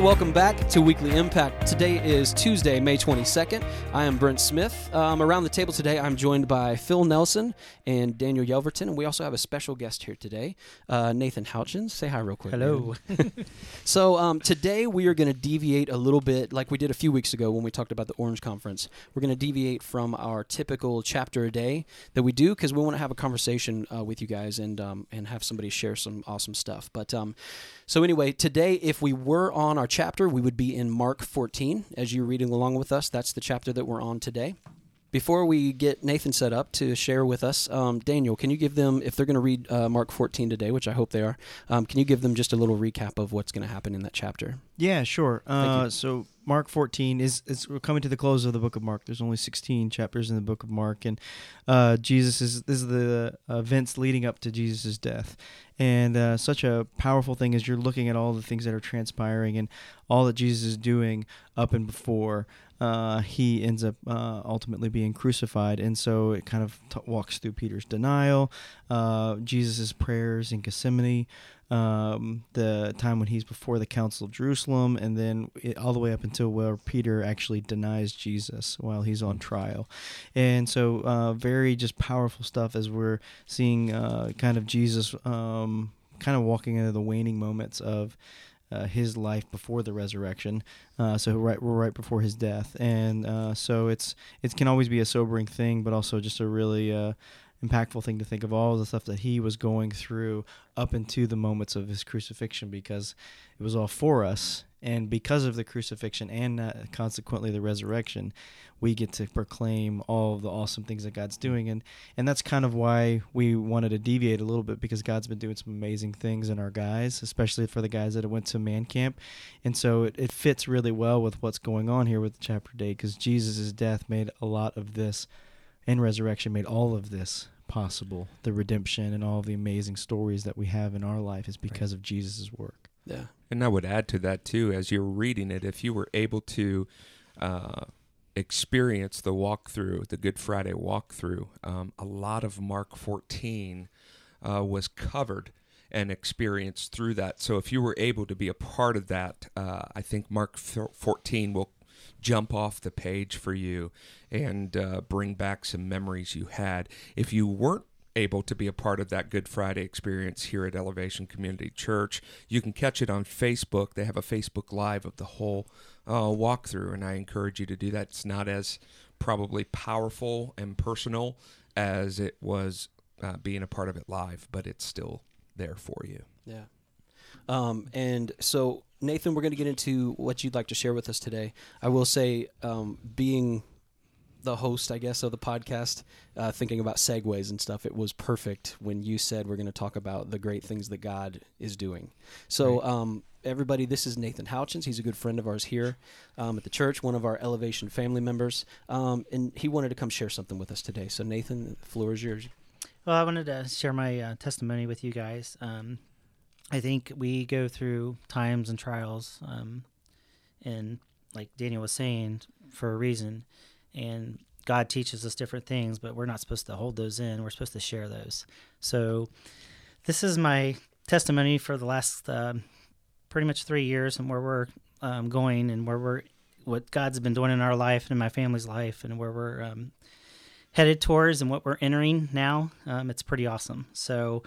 Welcome back to Weekly Impact. Today is Tuesday, May 22nd. I am Brent Smith. Um, around the table today, I'm joined by Phil Nelson and Daniel Yelverton, and we also have a special guest here today, uh, Nathan Houchins. Say hi real quick. Hello. so um, today we are going to deviate a little bit, like we did a few weeks ago when we talked about the Orange Conference. We're going to deviate from our typical chapter a day that we do because we want to have a conversation uh, with you guys and um, and have somebody share some awesome stuff. But um, so anyway, today if we were on our chapter, we would be in Mark 14. As you're reading along with us, that's the chapter that we're on today. Before we get Nathan set up to share with us, um, Daniel, can you give them, if they're going to read uh, Mark 14 today, which I hope they are, um, can you give them just a little recap of what's going to happen in that chapter? Yeah, sure. Uh, so Mark 14 is, is we're coming to the close of the book of Mark. There's only 16 chapters in the book of Mark, and uh, Jesus is this is the events leading up to Jesus' death, and uh, such a powerful thing is you're looking at all the things that are transpiring and all that Jesus is doing up and before uh, he ends up uh, ultimately being crucified. And so it kind of t- walks through Peter's denial, uh, Jesus' prayers in Gethsemane, um, the time when he's before the Council of Jerusalem, and then it, all the way up until where Peter actually denies Jesus while he's on trial. And so, uh, very just powerful stuff as we're seeing uh, kind of Jesus um, kind of walking into the waning moments of uh, his life before the resurrection. Uh, so right, right before his death, and uh, so it's it can always be a sobering thing, but also just a really uh, impactful thing to think of all the stuff that he was going through up into the moments of his crucifixion, because it was all for us, and because of the crucifixion and uh, consequently the resurrection, we get to proclaim all of the awesome things that God's doing. And, and that's kind of why we wanted to deviate a little bit because God's been doing some amazing things in our guys, especially for the guys that went to man camp. And so it, it fits really well with what's going on here with chapter day because Jesus' death made a lot of this and resurrection made all of this possible. The redemption and all of the amazing stories that we have in our life is because right. of Jesus' work. Yeah. And I would add to that too, as you're reading it, if you were able to uh, experience the walkthrough, the Good Friday walkthrough, um, a lot of Mark 14 uh, was covered and experienced through that. So if you were able to be a part of that, uh, I think Mark 14 will jump off the page for you and uh, bring back some memories you had. If you weren't able to be a part of that Good Friday experience here at Elevation Community Church, you can catch it on Facebook. They have a Facebook Live of the whole uh, walkthrough, and I encourage you to do that. It's not as probably powerful and personal as it was uh, being a part of it live, but it's still there for you. Yeah. Um, and so, Nathan, we're going to get into what you'd like to share with us today. I will say, um, being the host, I guess, of the podcast, uh, thinking about segues and stuff, it was perfect when you said we're going to talk about the great things that God is doing. So, right. um, everybody, this is Nathan Houchins. He's a good friend of ours here um, at the church, one of our Elevation family members, um, and he wanted to come share something with us today. So, Nathan, the floor is yours. Well, I wanted to share my uh, testimony with you guys. Um, I think we go through times and trials, um, and like Daniel was saying, for a reason and God teaches us different things, but we're not supposed to hold those in. We're supposed to share those. So, this is my testimony for the last uh, pretty much three years and where we're um, going and where we're what God's been doing in our life and in my family's life and where we're um, headed towards and what we're entering now. Um, it's pretty awesome. So,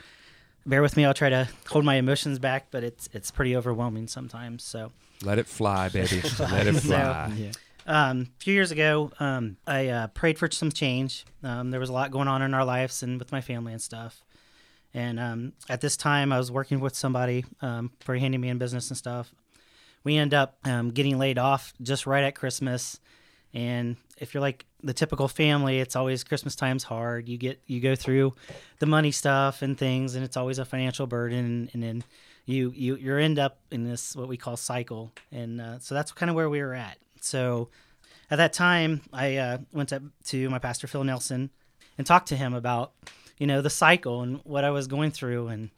bear with me. I'll try to hold my emotions back, but it's it's pretty overwhelming sometimes. So let it fly, baby. let it fly. So, yeah. Um, a few years ago, um, I uh, prayed for some change. Um, there was a lot going on in our lives and with my family and stuff. And um, at this time, I was working with somebody um, for a handyman business and stuff. We end up um, getting laid off just right at Christmas. And if you're like the typical family, it's always Christmas time's hard. You get you go through the money stuff and things, and it's always a financial burden. And, then you you you end up in this what we call cycle. And uh, so that's kind of where we were at. So at that time, I uh, went to, to my pastor, Phil Nelson, and talked to him about, you know, the cycle and what I was going through and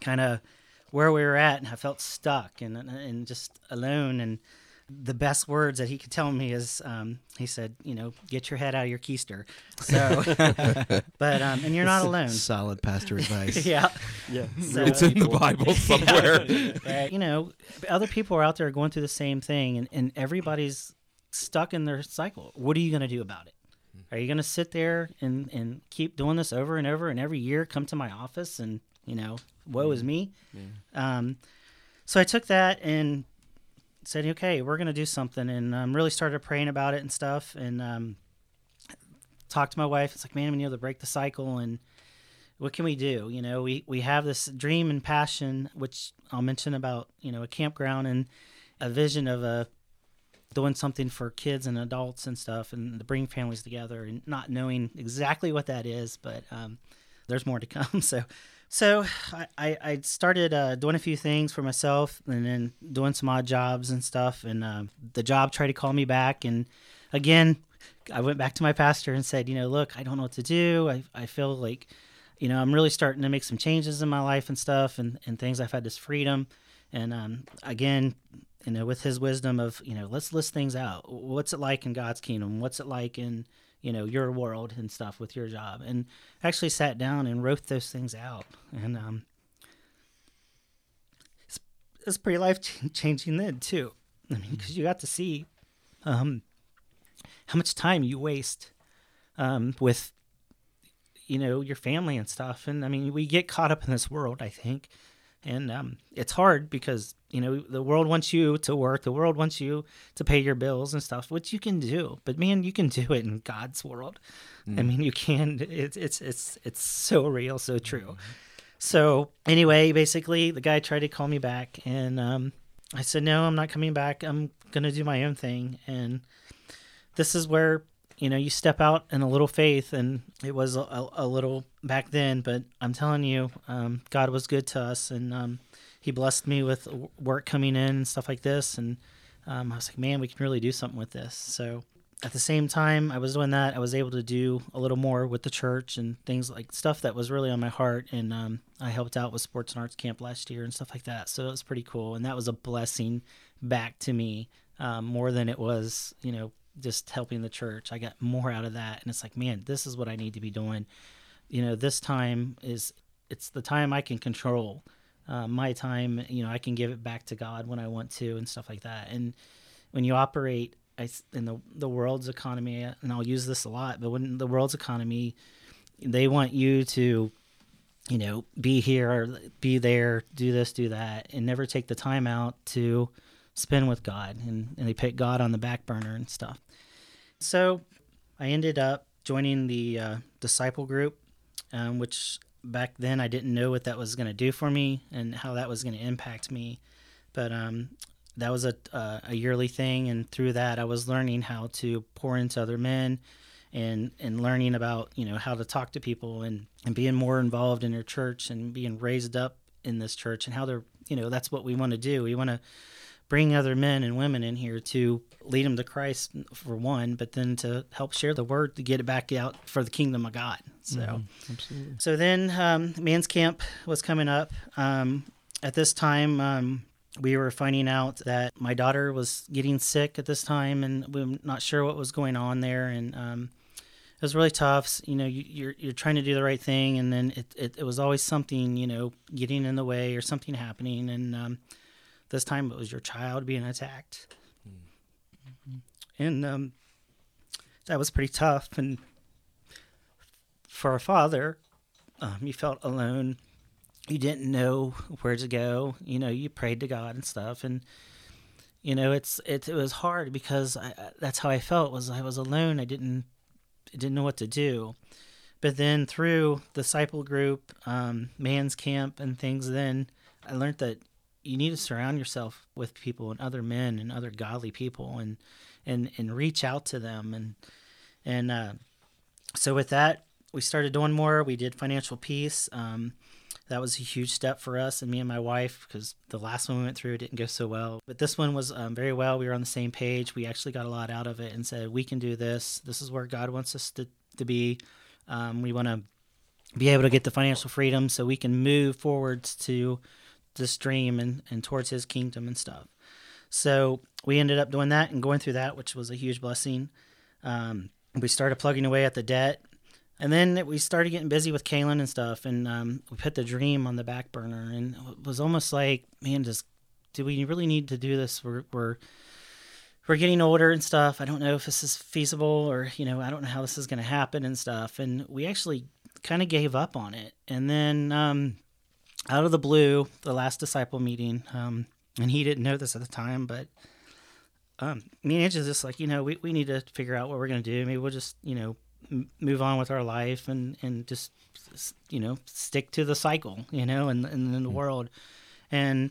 kind of where we were at. And I felt stuck and, and just alone. And the best words that he could tell me is um, he said, you know, get your head out of your keister. So, but um, and you're not alone. Solid pastor advice. yeah, Yeah. So- it's in the Bible somewhere. But, you know, other people are out there going through the same thing, and, and everybody's stuck in their cycle. What are you going to do about it? Are you going to sit there and, and keep doing this over and over and every year come to my office and, you know, woe is me? Um, so I took that and said, okay, we're going to do something. And I um, really started praying about it and stuff. And um, talked to my wife. It's like, man, we need to break the cycle. And what can we do? You know, we, we have this dream and passion, which I'll mention about, you know, a campground and a vision of a doing something for kids and adults and stuff and to bring families together and not knowing exactly what that is, but um, there's more to come. So, so I, I started uh, doing a few things for myself and then doing some odd jobs and stuff. And uh, the job tried to call me back. And again, I went back to my pastor and said, you know, look, I don't know what to do. I, I feel like, you know, I'm really starting to make some changes in my life and stuff and, and things. I've had this freedom. And um, again, you know, with his wisdom of, you know, let's list things out. What's it like in God's kingdom? What's it like in, you know, your world and stuff with your job? And actually sat down and wrote those things out. And um, it's, it's pretty life changing then, too. I mean, because you got to see um, how much time you waste um, with, you know, your family and stuff. And I mean, we get caught up in this world, I think and um, it's hard because you know the world wants you to work the world wants you to pay your bills and stuff which you can do. But man you can do it in god's world. I mean you can. It's it's it's it's so real so true. So anyway basically the guy tried to call me back and um, i said no i'm not coming back. I'm gonna do my own thing. And this is where you know you step out in a little faith and it was a, a little back then but i'm telling you um, god was good to us and um, he blessed me with work coming in and stuff like this and um, i was like man we can really do something with this. So at the same time i was doing that i was able to do a little more with the church and things like stuff that was really on my heart and um, i helped out with sports and arts camp last year and stuff like that so it was pretty cool and that was a blessing back to me um, more than it was you know just helping the church. I got more out of that, and it's like, man, this is what I need to be doing. You know, this time is it's the time I can control. Uh, my time, you know, I can give it back to God when I want to, and stuff like that. And when you operate I, in the the world's economy, and I'll use this a lot, but when the world's economy, they want you to, you know, be here, be there, do this, do that, and never take the time out to spend with God, and, and they put God on the back burner and stuff. So I ended up joining the uh, disciple group, um, which back then I didn't know what that was going to do for me and how that was going to impact me. But um, that was a, uh, a yearly thing, and through that I was learning how to pour into other men. And, and learning about you know how to talk to people and, and being more involved in your church and being raised up in this church and how they're you know that's what we want to do we want to bring other men and women in here to lead them to Christ for one, but then to help share the word to get it back out for the kingdom of God. So, Mm-hmm. so then um, Man's Camp was coming up. Um, at this time, um, we were finding out that my daughter was getting sick at this time, and we were not sure what was going on there, and um, it was really tough. You know, you, you're you're trying to do the right thing, and then it, it, it was always something, you know, getting in the way or something happening, and um, this time it was your child being attacked, and um, that was pretty tough. And for a father, um, you felt alone. You didn't know where to go. You know, you prayed to God and stuff, and you know, it's it, it was hard because I, that's how I felt. Was I was alone. I didn't I didn't know what to do. But then through disciple group, um, man's camp, and things, then I learned that you need to surround yourself with people and other men and other godly people, and and and reach out to them, and and uh, so with that, we started doing more. We did financial peace. Um, that was a huge step for us and me and my wife because the last one we went through didn't go so well. But this one was um, very well. We were on the same page. We actually got a lot out of it and said, we can do this. This is where God wants us to, to be. Um, we want to be able to get the financial freedom so we can move forwards to this dream and, and towards his kingdom and stuff. So we ended up doing that and going through that, which was a huge blessing. Um, we started plugging away at the debt. And then we started getting busy with Kaylin and stuff, and um, we put the dream on the back burner, and it was almost like, man, just do we really need to do this? We're we're we're getting older and stuff. I don't know if this is feasible, or you know, I don't know how this is going to happen and stuff. And we actually kind of gave up on it. And then um, out of the blue, the last disciple meeting, um, and he didn't know this at the time, but um, me and Angela's just like, you know, we, we need to figure out what we're going to do. Maybe we'll just, you know, m- move on with our life and, and just, you know, stick to the cycle, you know, and, and in the mm-hmm. world. And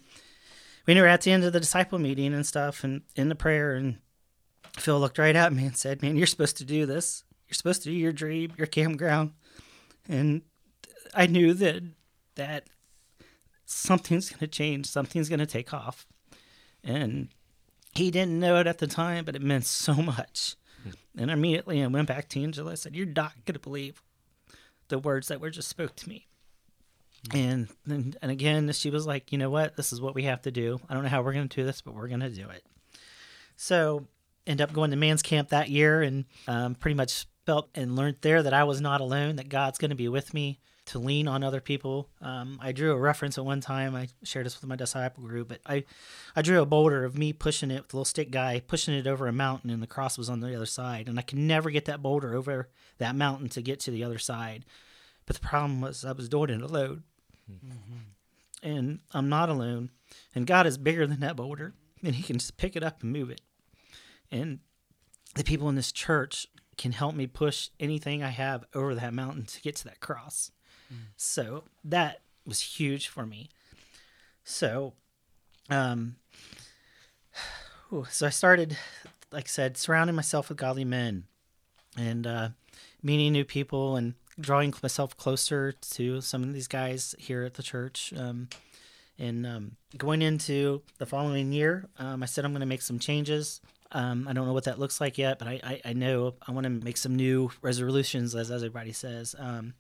we were at the end of the disciple meeting and stuff and in the prayer and Phil looked right at me and said, man, you're supposed to do this. You're supposed to do your dream, your campground. And I knew that, that something's going to change. Something's going to take off. And he didn't know it at the time, but it meant so much. Hmm. And immediately I went back to Angela. I said, You're not going to believe the words that were just spoke to me. Hmm. And, and and again, she was like, you know what? This is what we have to do. I don't know how we're going to do this, but we're going to do it. So, end up going to man's camp that year, and um, pretty much felt and learned there that I was not alone. That God's going to be with me to lean on other people. Um, I drew a reference at one time. I shared this with my disciple group, but I, I drew a boulder of me pushing it with a little stick guy, pushing it over a mountain, and the cross was on the other side. And I could never get that boulder over that mountain to get to the other side. But the problem was I was doing it alone. Mm-hmm. And I'm not alone. And God is bigger than that boulder, and He can just pick it up and move it. And the people in this church can help me push anything I have over that mountain to get to that cross. So that was huge for me. So, um, so I started, like I said, surrounding myself with godly men and uh, meeting new people and drawing myself closer to some of these guys here at the church. Um, and um, going into the following year, um, I said I'm going to make some changes. Um, I don't know what that looks like yet, but I, I, I know I want to make some new resolutions, as, as everybody says. Um,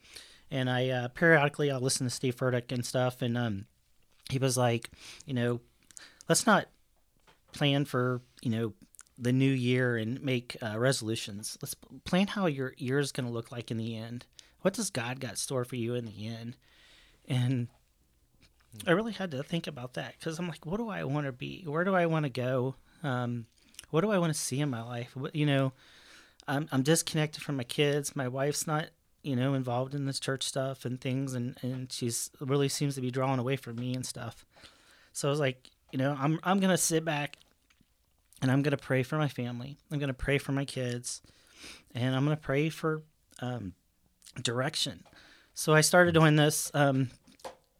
and I uh, periodically I'll listen to Steve Furtick and stuff, and um, he was like, you know, let's not plan for you know the new year and make uh, resolutions. Let's plan how your year is going to look like in the end. What does God got store for you in the end? And I really had to think about that because I'm like, what do I want to be? Where do I want to go? Um, what do I want to see in my life? What, you know, I'm, I'm disconnected from my kids. My wife's not you know, involved in this church stuff and things, and and she's really seems to be drawn away from me and stuff. So I was like, you know, I'm I'm gonna sit back, and I'm gonna pray for my family. I'm gonna pray for my kids, and I'm gonna pray for um, direction. So I started doing this, um,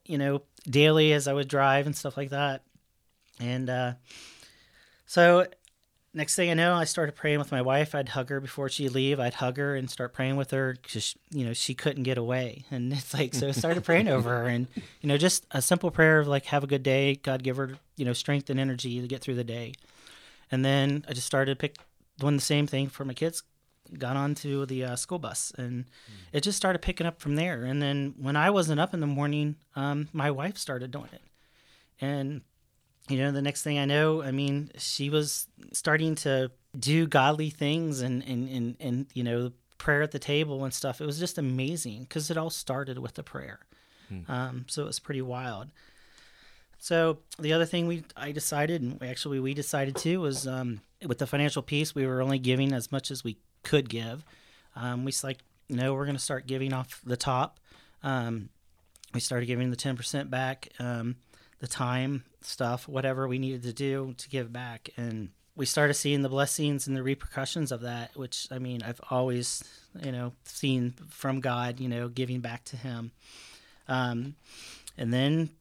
you know, daily as I would drive and stuff like that, and uh, so next thing I know, I started praying with my wife. I'd hug her before she'd leave. I'd hug her and start praying with her because you know she couldn't get away. And it's like so I started praying over her, and you know just a simple prayer of like have a good day, God give her you know strength and energy to get through the day. And then I just started pick doing the same thing for my kids. Got onto the uh, school bus, and mm. it just started picking up from there. And then when I wasn't up in the morning, um, my wife started doing it, and you know, the next thing I know, I mean, she was starting to do godly things and, and, and, and you know, prayer at the table and stuff. It was just amazing because it all started with the prayer. Hmm. Um, so it was pretty wild. So the other thing we I decided, and actually we decided too, was um, with the financial piece, we were only giving as much as we could give. Um, we like, no, we're going to start giving off the top. Um, we started giving the ten percent back. Um, the time stuff, whatever we needed to do to give back. And we started seeing the blessings and the repercussions of that, which I mean, I've always, you know, seen from God, you know, giving back to Him. Um, and then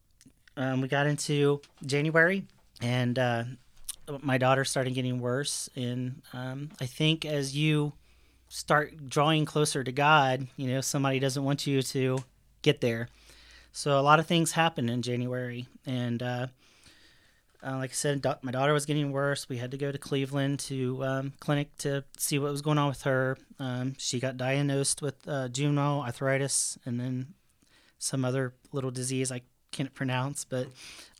um, we got into January, and uh, my daughter started getting worse. And um, I think as you start drawing closer to God, you know, somebody doesn't want you to get there. So a lot of things happened in January, and uh, uh, like I said, my daughter was getting worse. We had to go to Cleveland to um, clinic to see what was going on with her. Um, she got diagnosed with uh, juvenile arthritis and then some other little disease I can't pronounce, but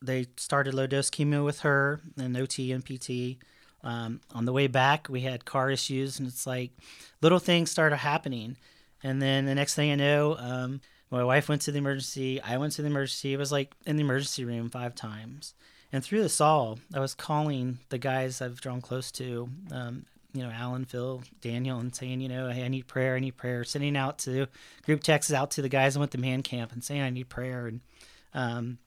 they started low dose chemo with her and OT and PT. Um, on the way back, we had car issues, and it's like little things started happening. And then the next thing I know, um, my wife went to the emergency. I went to the emergency. It was like in the emergency room five times. And through this all, I was calling the guys I've drawn close to, um, you know, Alan, Phil, Daniel, and saying, you know, hey, I need prayer. I need prayer. Sending out to group texts out to the guys I went to man camp and saying I need prayer. And, um,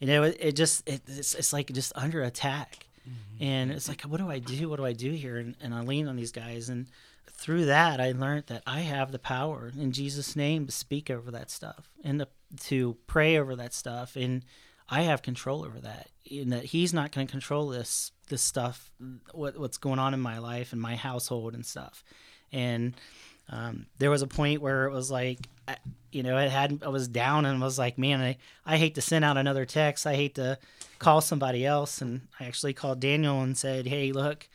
you know, it, it just, it, it's, it's like just under attack. Mm-hmm. And it's like, what do I do? What do I do here? And, and I lean on these guys. And through that, I learned that I have the power in Jesus' name to speak over that stuff and to, to pray over that stuff. And I have control over that. And that He's not going to control this this stuff, what what's going on in my life and my household and stuff. And um, there was a point where it was like, you know, it had I was down and was like, man, I, I hate to send out another text. I hate to call somebody else. And I actually called Daniel and said, hey, look,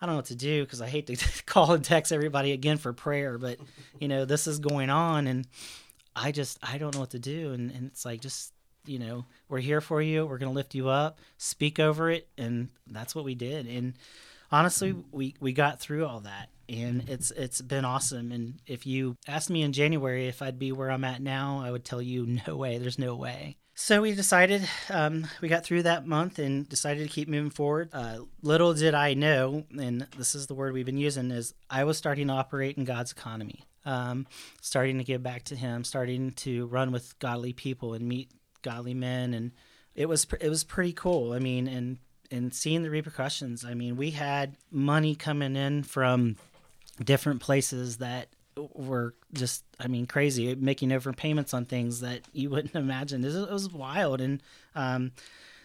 I don't know what to do because I hate to call and text everybody again for prayer, but you know, this is going on and I just I don't know what to do. And, and it's like just you know, we're here for you. We're to lift you up, speak over it. And that's what we did. And honestly, we, we got through all that and it's, it's been awesome. And if you asked me in January if I'd be where I'm at now, I would tell you no way, there's no way. So we decided, um, we got through that month and decided to keep moving forward. Uh, little did I know, and this is the word we've been using, is I was starting to operate in God's economy. Um, starting to give back to Him, starting to run with godly people and meet godly men, and it was it was pretty cool. I mean, and and seeing the repercussions. I mean, we had money coming in from different places that were just I mean crazy, making over payments on things that you wouldn't imagine. It was, it was wild, and um,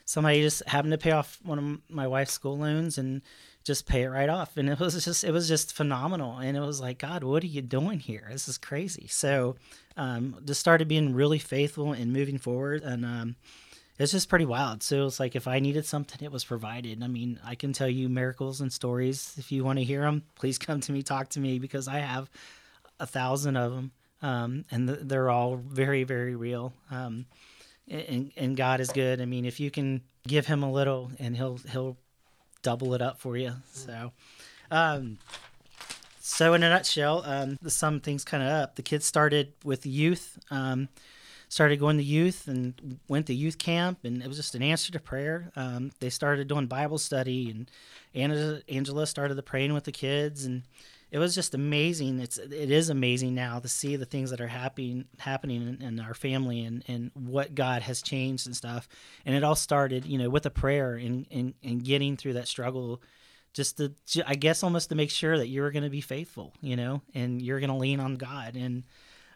somebody just happened to pay off one of my wife's school loans and just pay it right off. And it was just it was just phenomenal. And it was like god what are you doing here? This is crazy. So um, just started being really faithful and moving forward. And um, it's just pretty wild so it's like if i needed something it was provided i mean i can tell you miracles and stories if you want to hear them please come to me talk to me because i have a thousand of them um, and th- they're all very very real um, and, and god is good i mean if you can give him a little and he'll he'll double it up for you. So, um, so in a nutshell, um, sum things kind of up. The kids started with youth, um, started going to youth and went to youth camp, and it was just an answer to prayer. Um, they started doing Bible study, and Angela, started the praying with the kids, and it was just amazing. It's it is amazing now to see the things that are happening happening in, in, our family and, and what God has changed and stuff. And it all started, you know, with a prayer and and, and getting through that struggle, just to I guess almost to make sure that you were going to be faithful, you know, and you're going to lean on God. And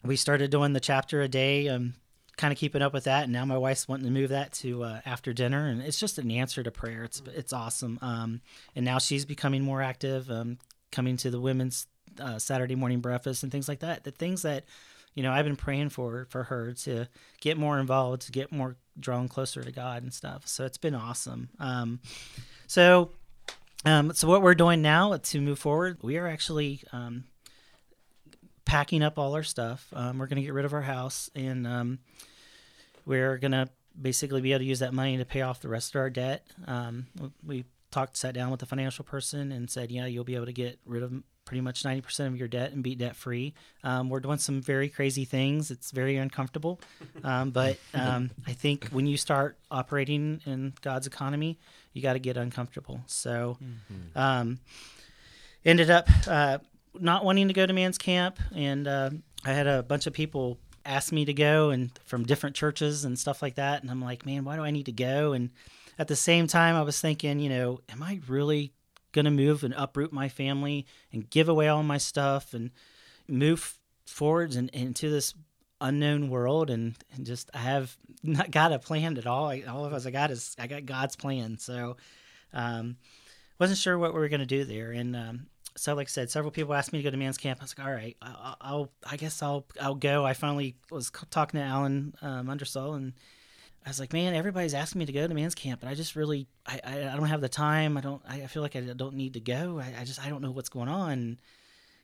we started doing the chapter a day. Um, kind of keeping up with that and now my wife's wanting to move that to uh, after dinner and it's just an answer to prayer it's it's awesome um, and now she's becoming more active um, coming to the women's uh, Saturday morning breakfast and things like that. The things that you know I've been praying for for her to get more involved, to get more drawn closer to God and stuff. So it's been awesome. Um, so um, so what we're doing now to move forward, we are actually um, packing up all our stuff. Um, we're going to get rid of our house and um, we're going to basically be able to use that money to pay off the rest of our debt. Um, we talked, sat down with the financial person and said, yeah, you'll be able to get rid of pretty much 90% of your debt and be debt free. Um, we're doing some very crazy things. It's very uncomfortable. Um, but um, I think when you start operating in God's economy, you got to get uncomfortable. So, mm-hmm. Um, ended up uh, not wanting to go to man's camp. And uh, I had a bunch of people ask me to go and from different churches and stuff like that. And I'm like, man, why do I need to go? And at the same time, I was thinking, you know, am I really going to move and uproot my family and give away all my stuff and move forwards and into this unknown world and, and just I have not got a plan at all. I, all of us I got is I got God's plan. So um, wasn't sure what we were going to do there. And um, so like I said, several people asked me to go to man's camp. I was like, all right, I'll, I'll I guess I'll I'll go. I finally was talking to Alan um, Undersall and I was like, man, everybody's asking me to go to man's camp, but I just really, I, I, I don't have the time. I don't, I feel like I don't need to go. I, I, just, I don't know what's going on.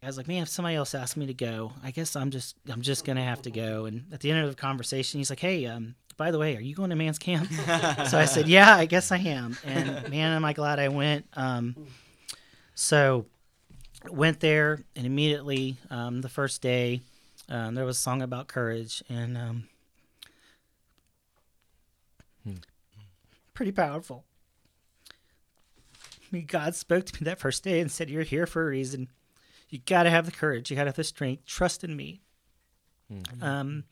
I was like, man, if somebody else asked me to go, I guess I'm just I'm just gonna have to go. And at the end of the conversation, he's like, hey, um, by the way, are you going to man's camp? so I said, yeah, I guess I am. And man, am I glad I went. Um, so went there and immediately um, the first day um, there was a song about courage and um, hmm. pretty powerful. I mean, God spoke to me that first day and said, "You're here for a reason. You got to have the courage. You got to have the strength. Trust in me." Mm-hmm. Um,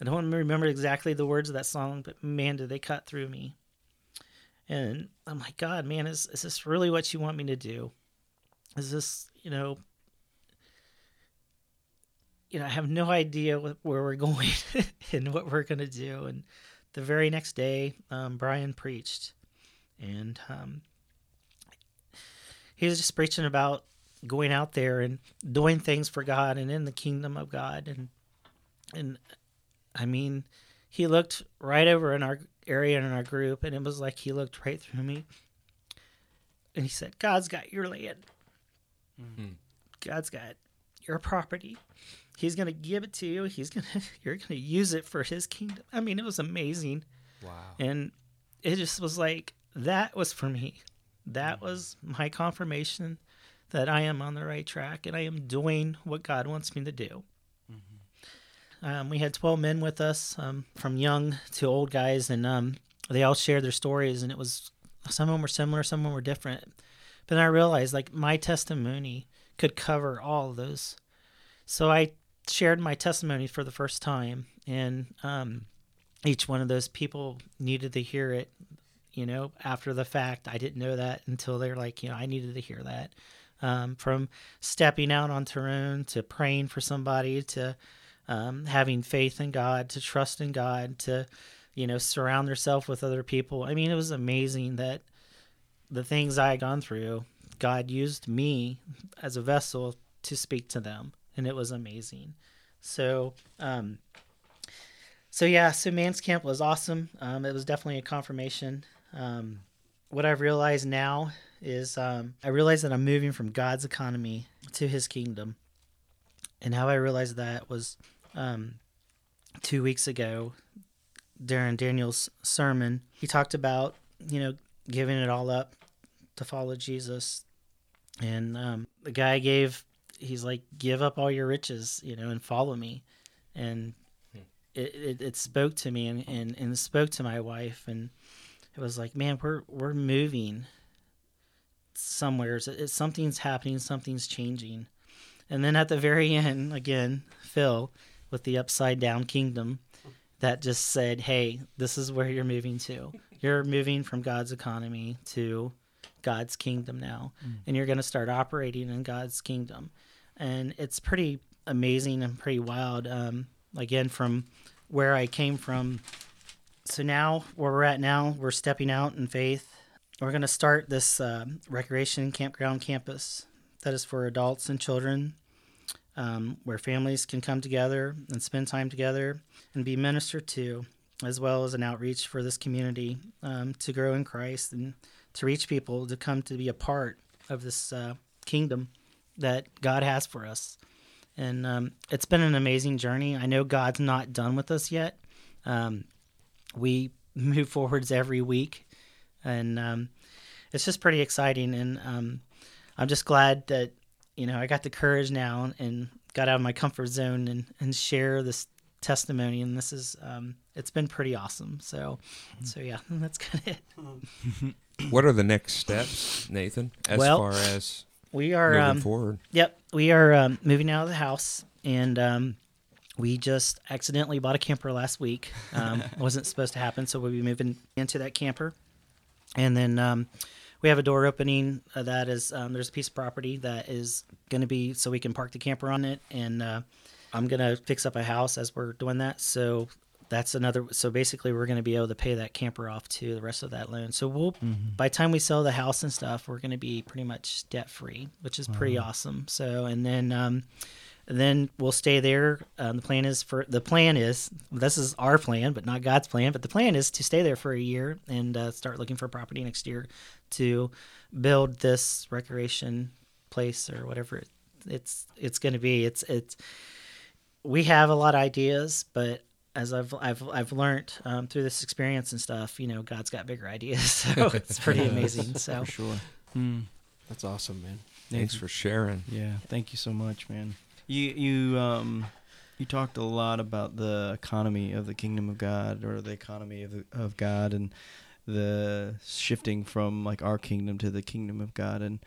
I don't remember exactly the words of that song, but man, did they cut through me. And I'm like, God, man, is is this really what you want me to do? Is this, you know, you know, I have no idea what, where we're going and what we're going to do. And the very next day, um, Brian preached, and um, he was just preaching about going out there and doing things for God and in the kingdom of God. And and I mean, he looked right over in our area in our group, and it was like he looked right through me, and he said, "God's got your land. Mm-hmm. God's got your property." He's going to give it to you. He's going to you're going to use it for his kingdom. I mean, it was amazing. Wow. And it just was like that was for me. That mm-hmm. was my confirmation that I am on the right track and I am doing what God wants me to do. Mm-hmm. Um, we had 12 men with us, um, from young to old guys, and um, they all shared their stories. And it was some of them were similar, some of them were different. But I realized like my testimony could cover all those. So I shared my testimony for the first time, and um, each one of those people needed to hear it. You know, after the fact, I didn't know that until they're like, you know, I needed to hear that. Um, from stepping out on Tyrone to praying for somebody to um, having faith in God to trust in God to you know surround yourself with other people. I mean, it was amazing that the things I had gone through, God used me as a vessel to speak to them and it was amazing. So, um, so yeah, so Man's Camp was awesome. Um, it was definitely a confirmation. Um, what I've realized now is um, I realized that I'm moving from God's economy to His kingdom, and how I realized that was um, two weeks ago during Daniel's sermon. He talked about you know giving it all up to follow Jesus, and um, the guy gave he's like, give up all your riches, you know, and follow me. And hmm. it, it, it, spoke to me and, and, and spoke to my wife. And it was like, man, we're, we're moving somewhere. It, something's happening. Something's changing. And then at the very end, again, Phil with the upside down kingdom that just said, hey, this is where you're moving to. You're moving from God's economy to God's kingdom now, mm. and you're going to start operating in God's kingdom and it's pretty amazing and pretty wild. Um, again, from where I came from. So now, where we're at now, we're stepping out in faith. We're going to start this uh, recreation campground campus that is for adults and children, um, where families can come together and spend time together and be ministered to, as well as an outreach for this community um, to grow in Christ and to reach people to come to be a part of this uh, kingdom that God has for us. And um, it's been an amazing journey. I know God's not done with us yet. Um, we move forwards every week, and um, it's just pretty exciting. And um, I'm just glad that you know I got the courage now and got out of my comfort zone and and share this testimony. And this is um, it's been pretty awesome. So so yeah, that's kind of it. what are the next steps, Nathan? As well, far as we are moving um, forward. Yep, we are um, moving out of the house, and um, we just accidentally bought a camper last week. Um, wasn't supposed to happen, so we'll be moving into that camper, and then um, we have a door opening uh, that is um, there's a piece of property that is going to be so we can park the camper on it, and uh, I'm gonna fix up a house as we're doing that. So that's another so basically we're going to be able to pay that camper off to the rest of that loan so we'll mm-hmm. by the time we sell the house and stuff we're going to be pretty much debt free which is pretty uh-huh. awesome so and then um then we'll stay there um, the plan is for the plan is this is our plan but not god's plan but the plan is to stay there for a year and uh, start looking for property next year to build this recreation place or whatever it's it's going to be it's it's we have a lot of ideas, but as I've I've I've learned um, through this experience and stuff, you know, God's got bigger ideas, so it's pretty amazing. So for sure. Mm. That's awesome, man. Thanks for sharing. Yeah, thank you so much, man. You you um you talked a lot about the economy of the kingdom of God or the economy of the, of God and the shifting from like our kingdom to the kingdom of God and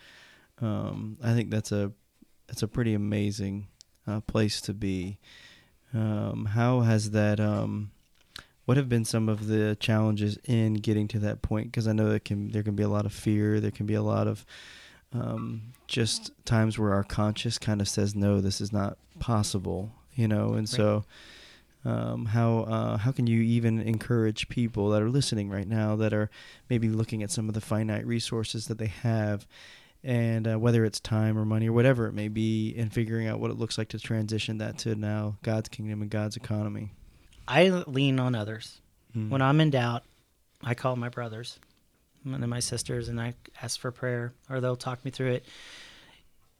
um I think that's a that's a pretty amazing uh, place to be. Um, how has that? Um, what have been some of the challenges in getting to that point? Because I know there can there can be a lot of fear. There can be a lot of um, just times where our conscience kind of says, "No, this is not possible," you know. And right. so, um, how uh, how can you even encourage people that are listening right now that are maybe looking at some of the finite resources that they have? and uh, whether it's time or money or whatever it may be, and figuring out what it looks like to transition that to now God's kingdom and God's economy. I lean on others. Mm. When I'm in doubt, I call my brothers and my sisters, and I ask for prayer, or they'll talk me through it.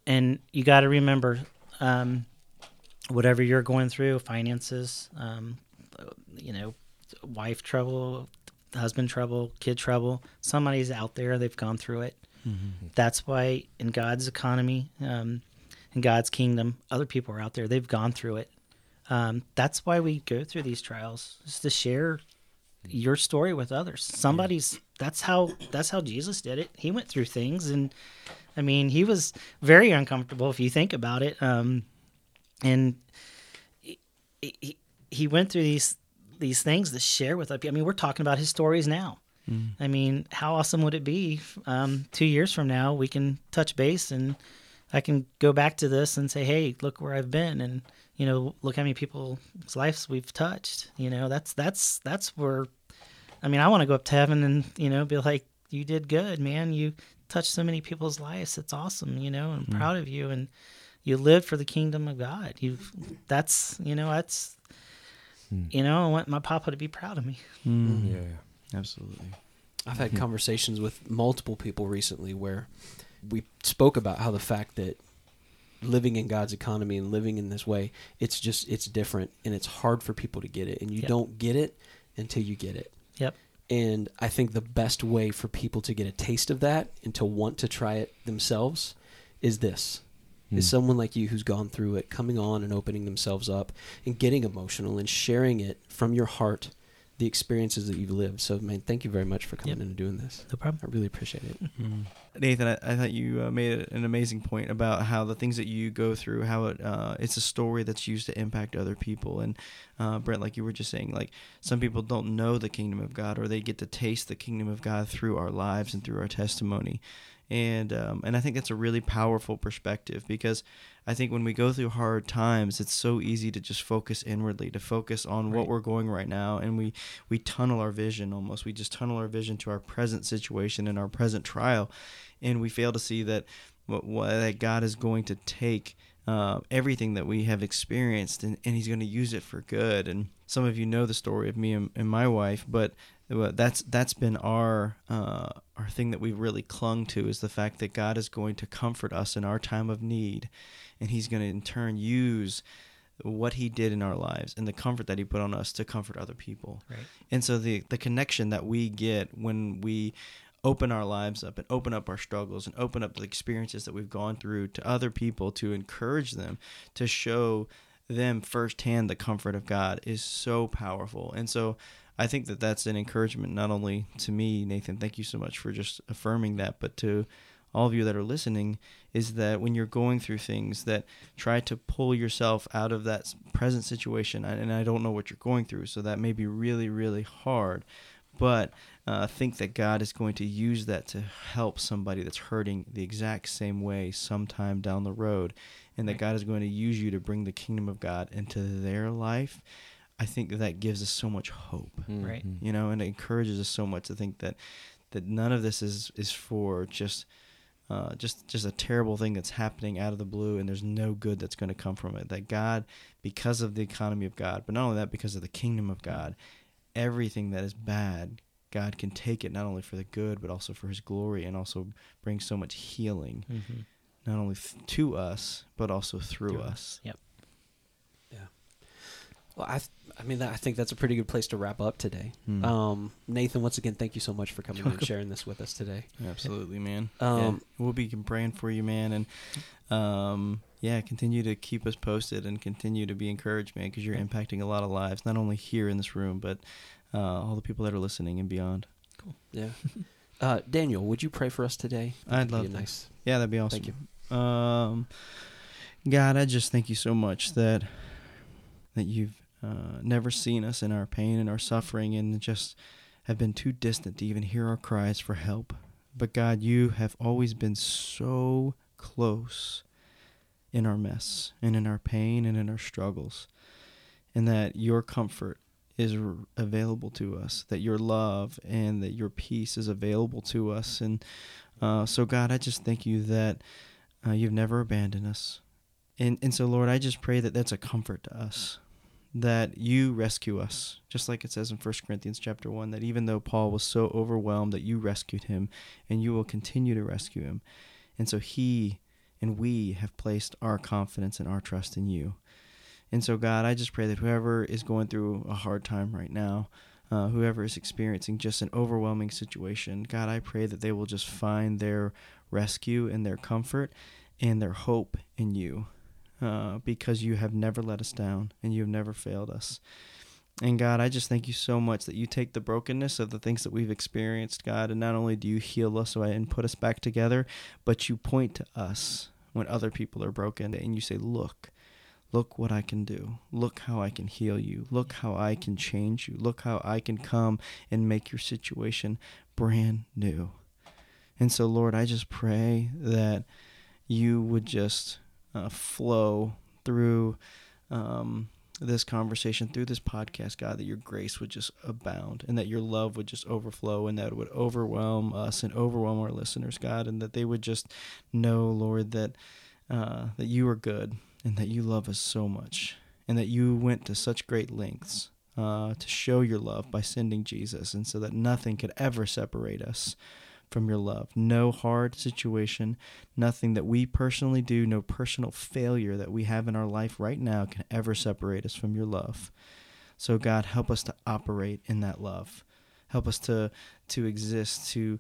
And you got to remember, um, whatever you're going through, finances, um, you know, wife trouble, husband trouble, kid trouble, somebody's out there. They've gone through it Mm-hmm. That's why in God's economy, um, in God's kingdom, other people are out there. They've gone through it. Um, that's why we go through these trials, is to share your story with others. Somebody's that's how that's how Jesus did it. He went through things, and I mean, he was very uncomfortable if you think about it. Um, and he, he, he went through these these things to share with other people. I mean, we're talking about his stories now. Mm. I mean, how awesome would it be um, two years from now we can touch base and I can go back to this and say, hey, look where I've been and you know, look how many people's lives we've touched. You know, that's that's that's where I mean, I want to go up to heaven and, you know, be like, You did good, man. You touched so many people's lives. It's awesome, you know, I'm mm. proud of you and you live for the kingdom of God. You that's you know, that's mm. you know, I want my papa to be proud of me. Mm. Yeah. Absolutely. I've had mm-hmm. conversations with multiple people recently where we spoke about how the fact that living in God's economy and living in this way, it's just it's different and it's hard for people to get it and you yep. don't get it until you get it. Yep. And I think the best way for people to get a taste of that and to want to try it themselves is this. Mm. Is someone like you who's gone through it coming on and opening themselves up and getting emotional and sharing it from your heart the experiences that you've lived. So, man, thank you very much for coming yep. in and doing this. No problem. I really appreciate it. Mm-hmm. Nathan, I, I, thought you uh, made an amazing point about how the things that you go through, how it uh, it's a story that's used to impact other people. And uh, Brent, like you were just saying, like some people don't know the kingdom of God, or they get to taste the kingdom of God through our lives and through our testimony and um, and I think that's a really powerful perspective because I think when we go through hard times, it's so easy to just focus inwardly, to focus on right. what we're going right now, and we we tunnel our vision almost. We just tunnel our vision to our present situation and our present trial, and we fail to see that what, what that God is going to take. Uh, everything that we have experienced and, and he's going to use it for good and some of you know the story of me and, and my wife but that's that's been our uh, our thing that we've really clung to is the fact that God is going to comfort us in our time of need, and He's going to in turn use what He did in our lives and the comfort that He put on us to comfort other people. Right. And so the the connection that we get when we open our lives up and open up our struggles and open up the experiences that we've gone through to other people to encourage them to show them firsthand the comfort of God is so powerful. And so I think that that's an encouragement not only to me, Nathan. Thank you so much for just affirming that, but to all of you that are listening is that when you're going through things that try to pull yourself out of that present situation and i don't know what you're going through so that may be really really hard but uh, think that god is going to use that to help somebody that's hurting the exact same way sometime down the road and that god is going to use you to bring the kingdom of god into their life I think that, that gives us so much hope, mm-hmm. right? You know, and it encourages us so much to think that that none of this is is for just uh, just just a terrible thing that's happening out of the blue, and there's no good that's going to come from it. That God, because of the economy of God, but not only that, because of the kingdom of God, everything that is bad, God can take it not only for the good, but also for His glory, and also bring so much healing. Mm-hmm not only th- to us but also through, through us. Yep. Yeah. Well, I, th- I mean, that, I think that's a pretty good place to wrap up today. Hmm. Um, Nathan, once again, thank you so much for coming and sharing this with us today. Absolutely, man. Um, yeah, we'll be praying for you, man, and um, yeah, continue to keep us posted and continue to be encouraged, man, because you're impacting a lot of lives, not only here in this room, but uh, all the people that are listening and beyond. Cool. Yeah. uh, Daniel, would you pray for us today? That'd I'd love nice. Yeah, that'd be awesome. Thank you. Um, God, I just thank you so much that that you've uh, never seen us in our pain and our suffering, and just have been too distant to even hear our cries for help. But God, you have always been so close in our mess and in our pain and in our struggles, and that your comfort is available to us, that your love and that your peace is available to us. And uh, so, God, I just thank you that uh, you've never abandoned us. And, and so, Lord, I just pray that that's a comfort to us, that you rescue us, just like it says in 1 Corinthians chapter 1, that even though Paul was so overwhelmed, that you rescued him and you will continue to rescue him. And so he and we have placed our confidence and our trust in you. And so, God, I just pray that whoever is going through a hard time right now, uh, whoever is experiencing just an overwhelming situation, God, I pray that they will just find their rescue and their comfort and their hope in you uh, because you have never let us down and you have never failed us. And God, I just thank you so much that you take the brokenness of the things that we've experienced, God, and not only do you heal us and put us back together, but you point to us when other people are broken and you say, Look, look what I can do. Look how I can heal you. Look how I can change you. Look how I can come and make your situation brand new. And so, Lord, I just pray that you would just uh, flow through. Um, this conversation through this podcast, God, that your grace would just abound and that your love would just overflow and that it would overwhelm us and overwhelm our listeners, God, and that they would just know, Lord, that uh, that you are good and that you love us so much and that you went to such great lengths uh, to show your love by sending Jesus, and so that nothing could ever separate us from your love. No hard situation, nothing that we personally do, no personal failure that we have in our life right now can ever separate us from your love. So God, help us to operate in that love. Help us to to exist, to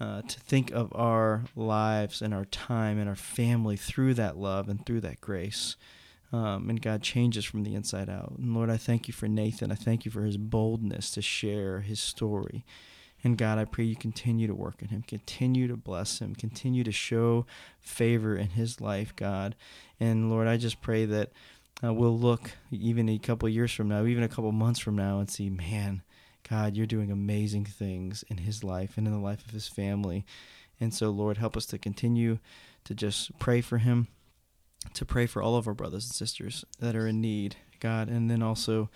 uh, to think of our lives and our time and our family through that love and through that grace. Um, and God changes from the inside out. And Lord, I thank you for Nathan. I thank you for his boldness to share his story and God, I pray you continue to work in him, continue to bless him, continue to show favor in his life, God. And Lord, I just pray that uh, we'll look even a couple years from now, even a couple months from now, and see, man, God, you're doing amazing things in his life and in the life of his family. And so, Lord, help us to continue to just pray for him, to pray for all of our brothers and sisters that are in need, God. And then also,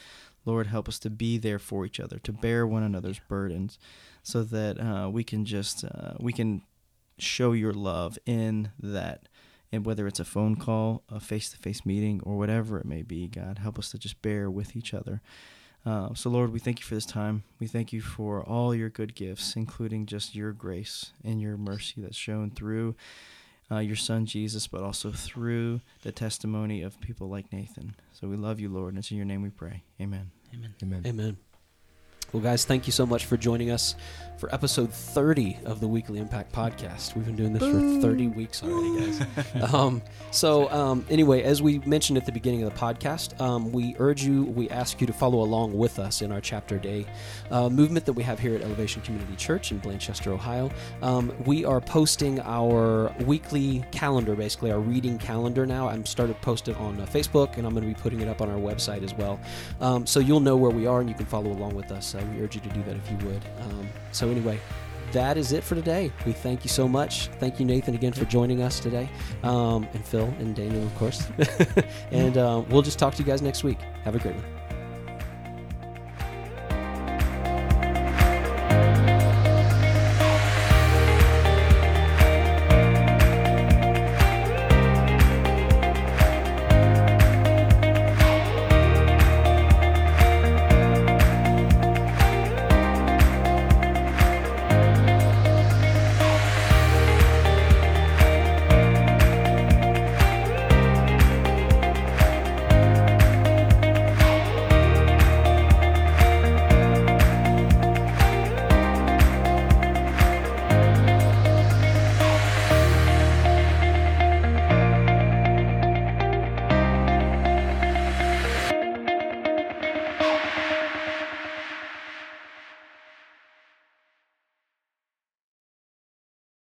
Lord, help us to be there for each other, to bear one another's burdens so that uh, we can just uh, we can show your love in that and whether it's a phone call a face-to-face meeting or whatever it may be god help us to just bear with each other uh, so lord we thank you for this time. We thank you for all your good gifts including just your grace and your mercy that's shown through uh, your son jesus but also through the testimony of people like nathan. So we love you lord and it's in your name we pray. Amen. Amen. Amen. Amen well, guys, thank you so much for joining us for episode 30 of the Weekly Impact Podcast. We've been doing this for 30 weeks already, guys. um, so, um, anyway, as we mentioned at the beginning of the podcast, um, we urge you, we ask you to follow along with us in our chapter day uh, movement that we have here at Elevation Community Church in Blanchester, Ohio. Um, we are posting our weekly calendar, basically, our reading calendar now. I'm started posting on uh, Facebook, and I'm going to be putting it up on our website as well. Um, so you'll know where we are, and you can follow along with us. Uh, we urge you to do that if you would. Um, so, anyway, that is it for today. We thank you so much. Thank you, Nathan, again for joining us today, um, and Phil and Daniel, of course. and uh, we'll just talk to you guys next week. Have a great one.